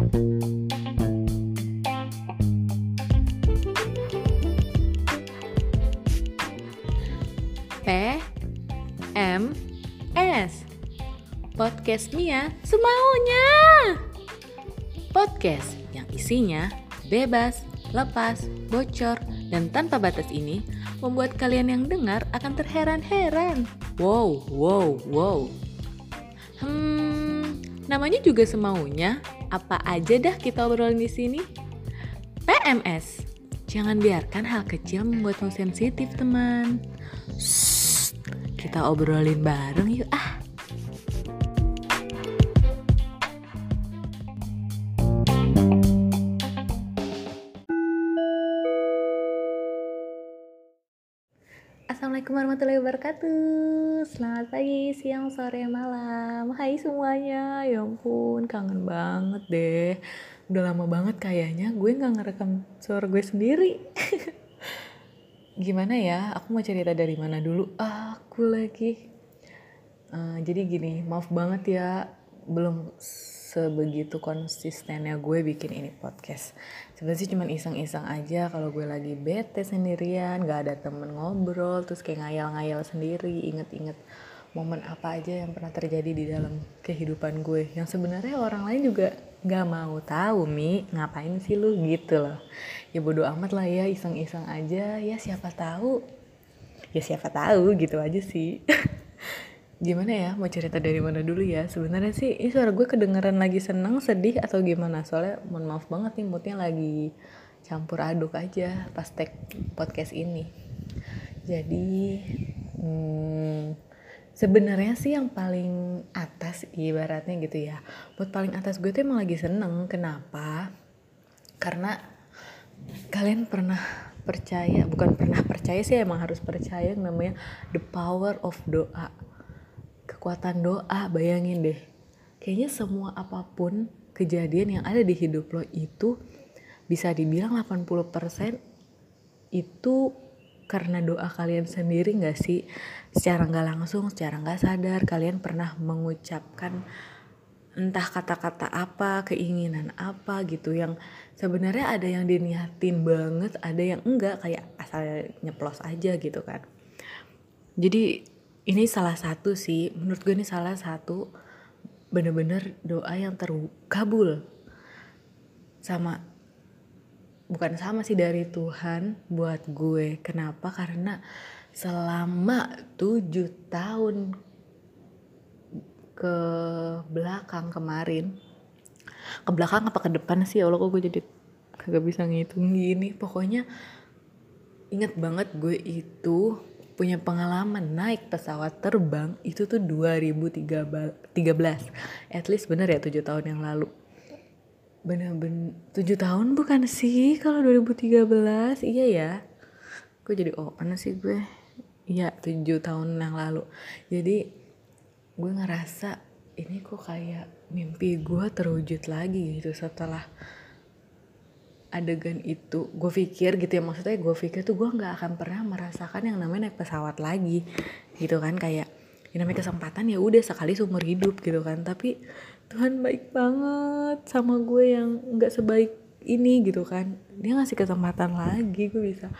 P M S Podcast Mia semaunya Podcast yang isinya bebas, lepas, bocor, dan tanpa batas ini membuat kalian yang dengar akan terheran-heran. Wow, wow, wow. Hmm, namanya juga semaunya. Apa aja dah kita obrolin di sini? PMS. Jangan biarkan hal kecil membuatmu sensitif, teman. Shh, kita obrolin bareng yuk ah. Assalamualaikum warahmatullahi wabarakatuh. Selamat pagi, siang, sore, malam. Hai semuanya. Ya ampun, kangen banget deh. Udah lama banget kayaknya Gue gak ngerekam suara gue sendiri. Gimana ya, aku mau cerita dari mana dulu? Aku lagi uh, Jadi gini, maaf banget ya Belum sebegitu konsistennya gue bikin ini podcast. Sebenarnya sih cuma iseng-iseng aja kalau gue lagi bete sendirian gak ada temen ngobrol terus kayak ngayal-ngayal sendiri inget-inget momen apa aja yang pernah terjadi di dalam kehidupan gue. Yang sebenarnya orang lain juga gak mau tahu mi. Ngapain sih lu gitu loh? Ya bodo amat lah ya iseng-iseng aja. Ya siapa tahu. Ya siapa tahu gitu aja sih gimana ya? Mau cerita dari mana dulu ya? Sebenarnya sih ini suara gue kedengeran lagi seneng sedih atau gimana? Soalnya mohon maaf banget nih moodnya lagi campur aduk aja pas tag podcast ini. Jadi hmm, sebenarnya sih yang paling atas ibaratnya gitu ya buat paling atas gue tuh emang lagi seneng. Kenapa? Karena kalian pernah percaya bukan pernah percaya sih emang harus percaya yang namanya the power of doa kekuatan doa bayangin deh. Kayaknya semua apa pun kejadian yang ada di hidup lo itu bisa dibilang 80% itu karena doa kalian sendiri gak sih? Secara nggak langsung secara nggak sadar kalian pernah mengucapkan entah kata-kata apa keinginan apa gitu yang sebenarnya ada yang diniatin banget ada yang enggak kayak asal nyeplos aja gitu kan. Jadi ini salah satu sih menurut gue ini salah satu bener-bener doa yang terkabul sama bukan sama sih dari Tuhan buat gue. Kenapa? Karena selama tujuh tahun ke belakang kemarin ke belakang apa ke depan sih? Ya Allah kok gue jadi kagak bisa ngitung gini. Pokoknya inget banget gue itu punya pengalaman naik pesawat terbang itu tuh 2013 at least bener ya 7 tahun yang lalu. Bener-bener 7 tahun bukan sih kalau 2013 iya ya. Gue jadi oh mana sih gue? Iya 7 tahun yang lalu. Jadi gue ngerasa ini kok kayak mimpi gue terwujud lagi gitu setelah adegan itu gue pikir gitu ya maksudnya gue pikir tuh gue nggak akan pernah merasakan yang namanya naik pesawat lagi gitu kan kayak yang namanya kesempatan ya udah sekali seumur hidup gitu kan tapi Tuhan baik banget sama gue yang nggak sebaik ini gitu kan dia ngasih kesempatan lagi gue bisa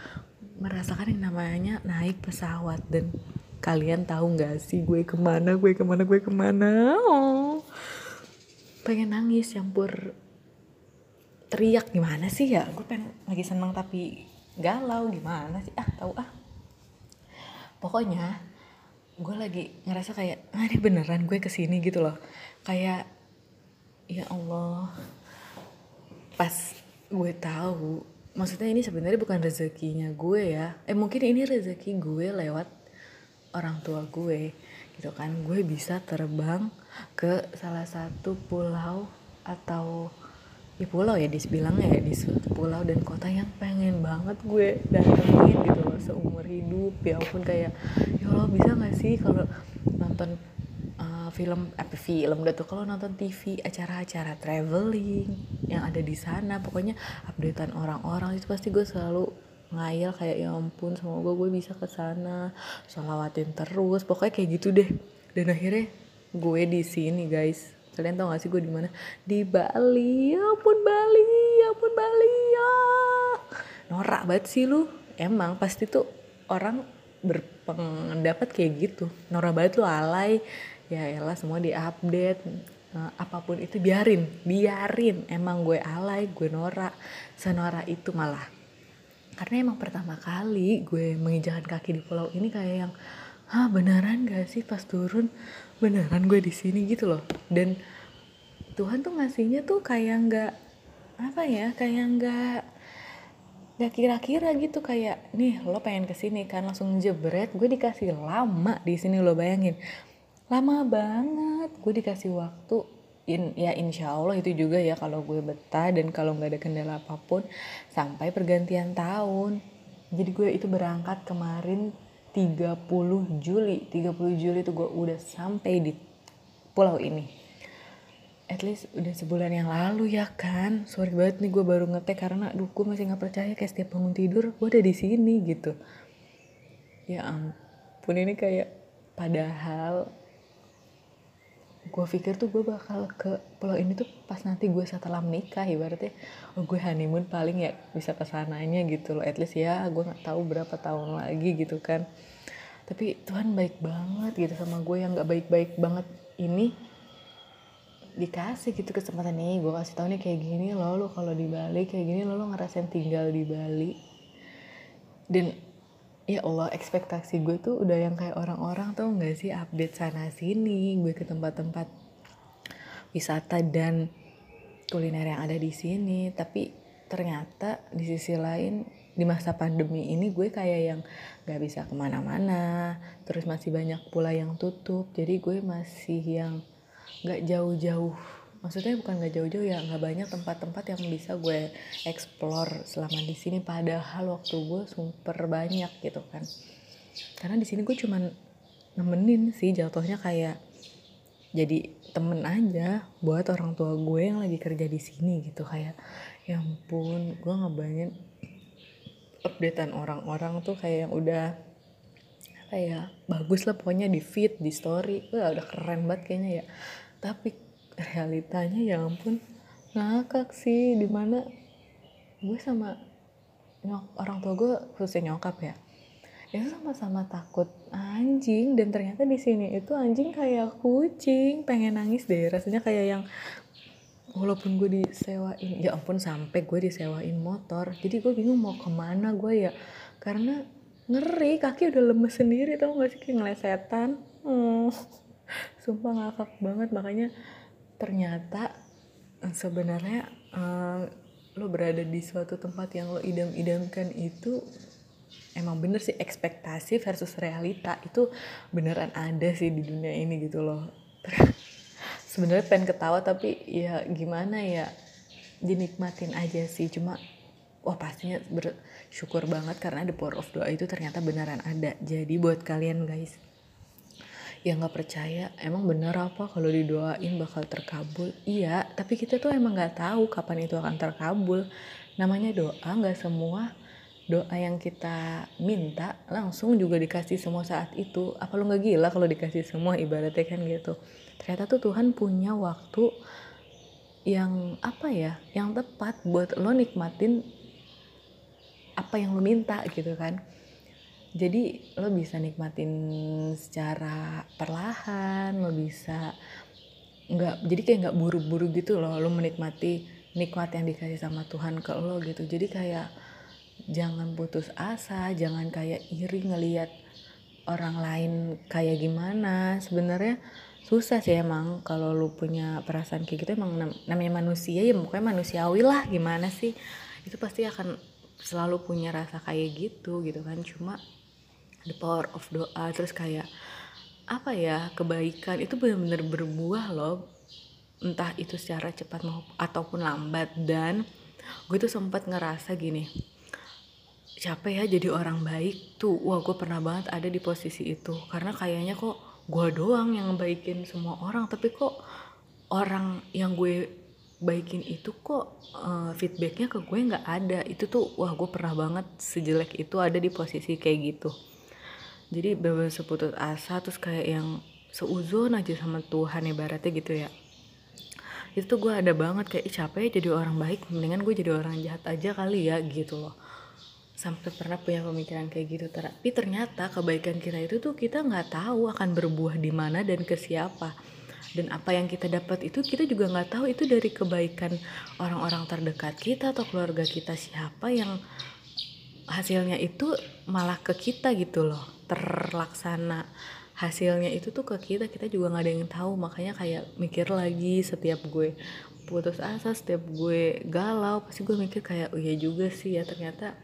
merasakan yang namanya naik pesawat dan kalian tahu nggak sih gue ke mana gue ke mana gue ke mana? Oh pengen nangis campur teriak gimana sih ya? Gue pengen lagi seneng tapi galau gimana sih? Ah tahu ah. Pokoknya gue lagi ngerasa kayak ah ini beneran gue ke sini gitu loh. Kayak ya Allah. Pas gue tahu maksudnya ini sebenarnya bukan rezekinya gue ya. Eh mungkin ini rezeki gue lewat orang tua gue gitu kan. Gue bisa terbang ke salah satu pulau atau di pulau ya dibilangnya ya di pulau dan kota yang pengen banget gue datengin gitu loh seumur hidup. Ya ampun kayak ya Allah bisa gak sih kalau nonton uh, film apa eh, film udah tuh kalau nonton TV acara-acara traveling yang ada di sana pokoknya updatean orang-orang itu pasti gue selalu ngayal kayak ya ampun semoga gue bisa ke sana sholawatin terus pokoknya kayak gitu deh. Dan akhirnya gue di sini guys kalian tau gak sih gue di mana? Di Bali. Ya ampun Bali. Ya ampun Bali ya. Norak banget sih lu. Emang pasti tuh orang berpendapat kayak gitu. Norak banget lu alay. Ya elah semua diupdate. Uh, apa pun itu biarin. Biarin. Emang gue alay gue norak. Senora itu malah. Karena emang pertama kali gue menginjakan kaki di pulau ini kayak yang ah beneran gak sih pas turun beneran gue di sini gitu loh. Dan Tuhan tuh ngasihnya tuh kayak nggak apa ya kayak nggak nggak kira-kira gitu. Kayak nih lo pengen ke sini kan langsung jebret. Gue dikasih lama di sini lo bayangin. Lama banget. Gue dikasih waktu in, ya insya Allah itu juga ya kalau gue betah dan kalau nggak ada kendala apa pun sampai pergantian tahun. Jadi gue itu berangkat kemarin 30 Juli. 30 Juli itu gue udah sampai di pulau ini. At least udah sebulan yang lalu ya kan? Sorry banget nih gue baru ngetek karena aduh gue masih nggak percaya kayak setiap bangun tidur gue ada di sini gitu. Ya ampun ini kayak padahal gue pikir tuh gue bakal ke pulau ini tuh pas nanti gue setelah menikah ibaratnya. Oh gue honeymoon paling ya bisa ke sananya gitu loh. At least ya gue nggak tahu berapa tahun lagi gitu kan. Tapi Tuhan baik banget gitu sama gue yang nggak baik-baik banget ini. Dikasih gitu kesempatan nih gue kasih tau nih kayak gini loh lo kalau di Bali kayak gini lo lo ngerasain tinggal di Bali. Dan ya Allah ekspektasi gue tuh udah yang kayak orang-orang tuh nggak sih? Update sana sini gue ke tempat-tempat wisata dan kuliner yang ada di sini. Tapi ternyata di sisi lain di masa pandemi ini gue kayak yang nggak bisa ke mana-mana. Terus masih banyak pula yang tutup. Jadi gue masih yang nggak jauh-jauh maksudnya bukan nggak jauh-jauh ya nggak banyak tempat-tempat yang bisa gue explore selama di sini. Padahal waktu gue super banyak gitu kan. Karena di sini gue cuman nemenin sih jatuhnya kayak jadi temen aja buat orang tua gue yang lagi kerja di sini gitu. Kayak ya ampun gue ngebayangin updatean orang-orang tuh kayak yang udah kayak bagus lah pokoknya di feed di story. Wah udah keren banget kayaknya ya. Tapi realitanya ya ampun ngakak sih di mana gue sama nyok orang tua gue khususnya nyokap ya itu sama-sama takut anjing dan ternyata di sini itu anjing kayak kucing pengen nangis deh rasanya kayak yang walaupun gue disewain ya ampun sampai gue disewain motor jadi gue bingung mau ke mana gue ya karena ngeri kaki udah lemes sendiri tau gak sih kayak ngelesetan hmm. sumpah ngakak banget makanya ternyata eh, sebenarnya uh, lo berada di suatu tempat yang lo idam-idamkan itu emang bener sih ekspektasi versus realita itu beneran ada sih di dunia ini gitu loh. Sebenarnya pengen ketawa tapi ya gimana ya dinikmatin aja sih. Cuma wah pastinya bersyukur banget karena the power of doa itu ternyata beneran ada. Jadi buat kalian guys yang nggak percaya. Emang bener apa kalau didoain bakal terkabul? Iya tapi kita tuh emang nggak tahu kapan itu akan terkabul. Namanya doa nggak semua. Doa yang kita minta langsung juga dikasih semua saat itu. Apa lo nggak gila kalau dikasih semua ibaratnya kan gitu? Ternyata tuh Tuhan punya waktu yang apa ya yang tepat buat lo nikmatin apa yang lo minta gitu kan jadi lo bisa nikmatin secara perlahan lo bisa nggak jadi kayak nggak buru-buru gitu loh lo menikmati nikmat yang dikasih sama Tuhan ke lo gitu. Jadi kayak jangan putus asa jangan kayak iri ngelihat orang lain kayak gimana. Sebenarnya susah sih emang kalau lo punya perasaan kayak gitu. Emang namanya manusia ya pokoknya manusiawi lah gimana sih? Itu pasti akan selalu punya rasa kayak gitu gitu kan. Cuma the power of doa terus kayak apa ya kebaikan itu benar-benar berbuah loh. Entah itu secara cepat mau ataupun lambat. Dan gue tuh sempat ngerasa gini capek ya jadi orang baik tuh. Wah gue pernah banget ada di posisi itu. Karena kayaknya kok gue doang yang baikin semua orang tapi kok orang yang gue baikin itu kok uh, feedbacknya ke gue nggak ada. Itu tuh wah gue pernah banget sejelek itu ada di posisi kayak gitu jadi bener seputus asa terus kayak yang seuzon aja sama Tuhan ibaratnya gitu ya. Itu tuh gue ada banget kayak Ih, capek ya jadi orang baik mendingan gue jadi orang jahat aja kali ya gitu loh. Sampai pernah punya pemikiran kayak gitu. Tapi ternyata kebaikan kita itu tuh kita nggak tahu akan berbuah di mana dan ke siapa. Dan apa yang kita dapat itu kita juga nggak tahu itu dari kebaikan orang-orang terdekat kita atau keluarga kita siapa yang hasilnya itu malah ke kita gitu loh. Terlaksana hasilnya itu tuh ke kita kita juga nggak ada yang tahu. Makanya kayak mikir lagi setiap gue putus asa setiap gue galau pasti gue mikir kayak oh iya juga sih ya ternyata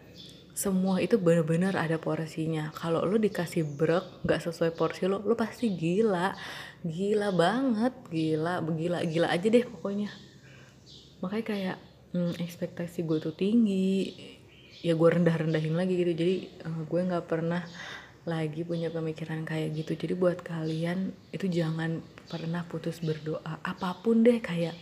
semua itu benar-benar ada porsinya. Kalau lo dikasih brek nggak sesuai porsi lo lo pasti gila. Gila banget gila gila gila aja deh pokoknya. Makanya kayak hmm, ekspektasi gue tuh tinggi ya gue rendah rendahin lagi gitu. Jadi uh, gue nggak pernah lagi punya pemikiran kayak gitu. Jadi buat kalian itu jangan pernah putus berdoa. Apa pun deh kayak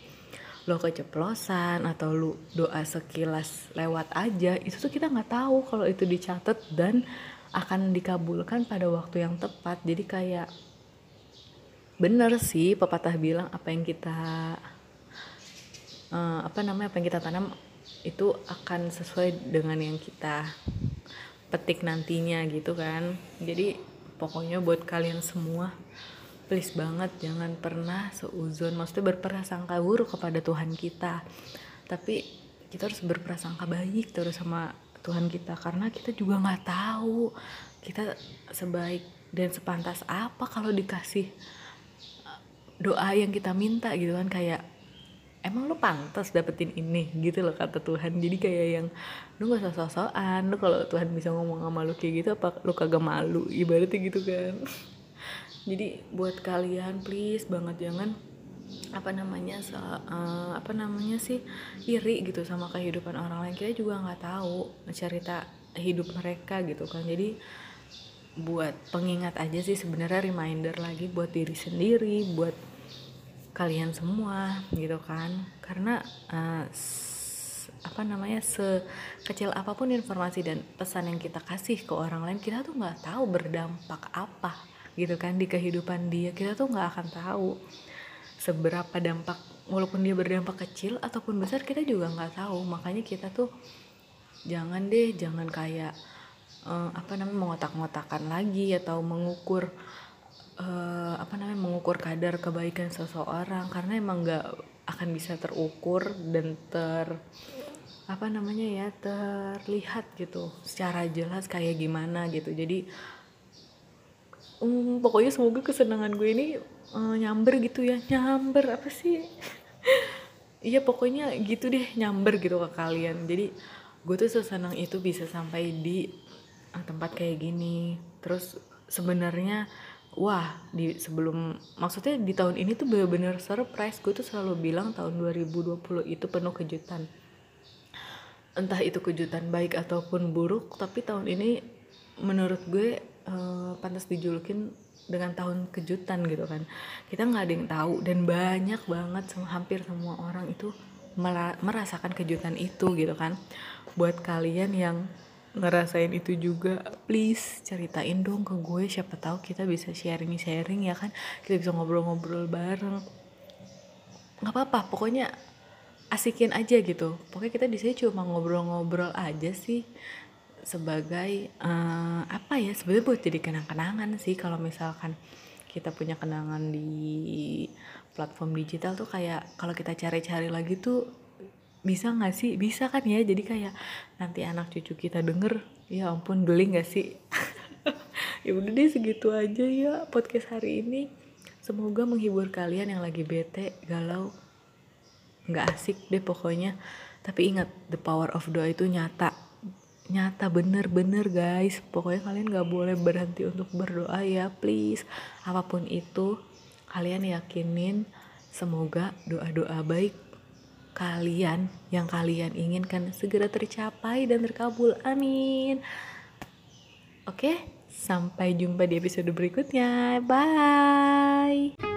lo keceplosan atau lu doa sekilas lewat aja itu tuh kita nggak tahu kalau itu dicatat dan akan dikabulkan pada waktu yang tepat. Jadi kayak bener sih pepatah bilang apa yang kita uh, apa namanya apa yang kita tanam itu akan sesuai dengan yang kita petik nantinya gitu kan. Jadi pokoknya buat kalian semua please banget jangan pernah seuzon. Maksudnya berprasangka buruk kepada Tuhan kita. Tapi kita harus berprasangka baik terus sama Tuhan kita. Karena kita juga nggak tahu kita sebaik dan sepantas apa kalau dikasih eh, doa yang kita minta gitu kan. Kayak emang lu pantas dapetin ini? Gitu loh kata Tuhan. Jadi kayak yang lu gak usah sosokan lu kalau Tuhan bisa ngomong sama lu kayak gitu apa lu kagak malu? Ibaratnya gitu kan. Jadi buat kalian please banget jangan apa namanya so, uh, apa namanya sih iri gitu sama kehidupan orang lain. Kita juga nggak tahu cerita hidup mereka gitu kan. Jadi buat pengingat aja sih sebenarnya reminder lagi buat diri sendiri buat kalian semua gitu kan. Karena uh, apa namanya sekecil apa pun informasi dan pesan yang kita kasih ke orang lain kita tuh nggak tahu berdampak apa gitu kan di kehidupan dia. Kita tuh nggak akan tahu seberapa dampak walaupun dia berdampak kecil ataupun besar kita juga nggak tahu. Makanya kita tuh jangan deh jangan kayak uh, apa namanya mengotak-ngotakan lagi atau mengukur uh, apa namanya mengukur kadar kebaikan seseorang karena emang nggak akan bisa terukur dan ter apa namanya ya terlihat gitu secara jelas kayak gimana gitu. Jadi um, pokoknya semoga kesenangan gue ini uh, nyamber gitu ya. Nyamber apa sih? Iya pokoknya gitu deh nyamber gitu ke kalian. Jadi gue tuh sesenang itu bisa sampai di uh, tempat kayak gini. Terus sebenarnya wah di sebelum maksudnya di tahun ini tuh bener-bener surprise. Gue tuh selalu bilang tahun 2020 itu penuh kejutan. Entah itu kejutan baik ataupun buruk tapi tahun ini menurut gue uh, pantas dijulukin dengan tahun kejutan gitu kan. Kita nggak ada yang tahu dan banyak banget sama hampir semua orang itu merasakan kejutan itu gitu kan. Buat kalian yang ngerasain itu juga. Please ceritain dong ke gue siapa tahu kita bisa sharing sharing ya kan? Kita bisa ngobrol-ngobrol bareng. Nggak apa-apa pokoknya asikin aja gitu. Pokoknya kita di sini cuma ngobrol-ngobrol aja sih. Sebagai uh, apa ya sebenarnya buat jadi kenang-kenangan sih. Kalau misalkan kita punya kenangan di platform digital tuh kayak kalau kita cari-cari lagi tuh bisa nggak sih? Bisa kan ya? Jadi kayak nanti anak cucu kita denger ya ampun geli nggak sih? Ya udah deh segitu aja ya podcast hari ini. Semoga menghibur kalian yang lagi bete galau nggak asik deh pokoknya. Tapi ingat the power of doa itu nyata. Nyata bener-bener guys. Pokoknya kalian gak boleh berhenti untuk berdoa ya please. Apa pun itu kalian yakinin semoga doa-doa baik kalian yang kalian inginkan segera tercapai dan terkabul. Amin. Oke sampai jumpa di episode berikutnya. Bye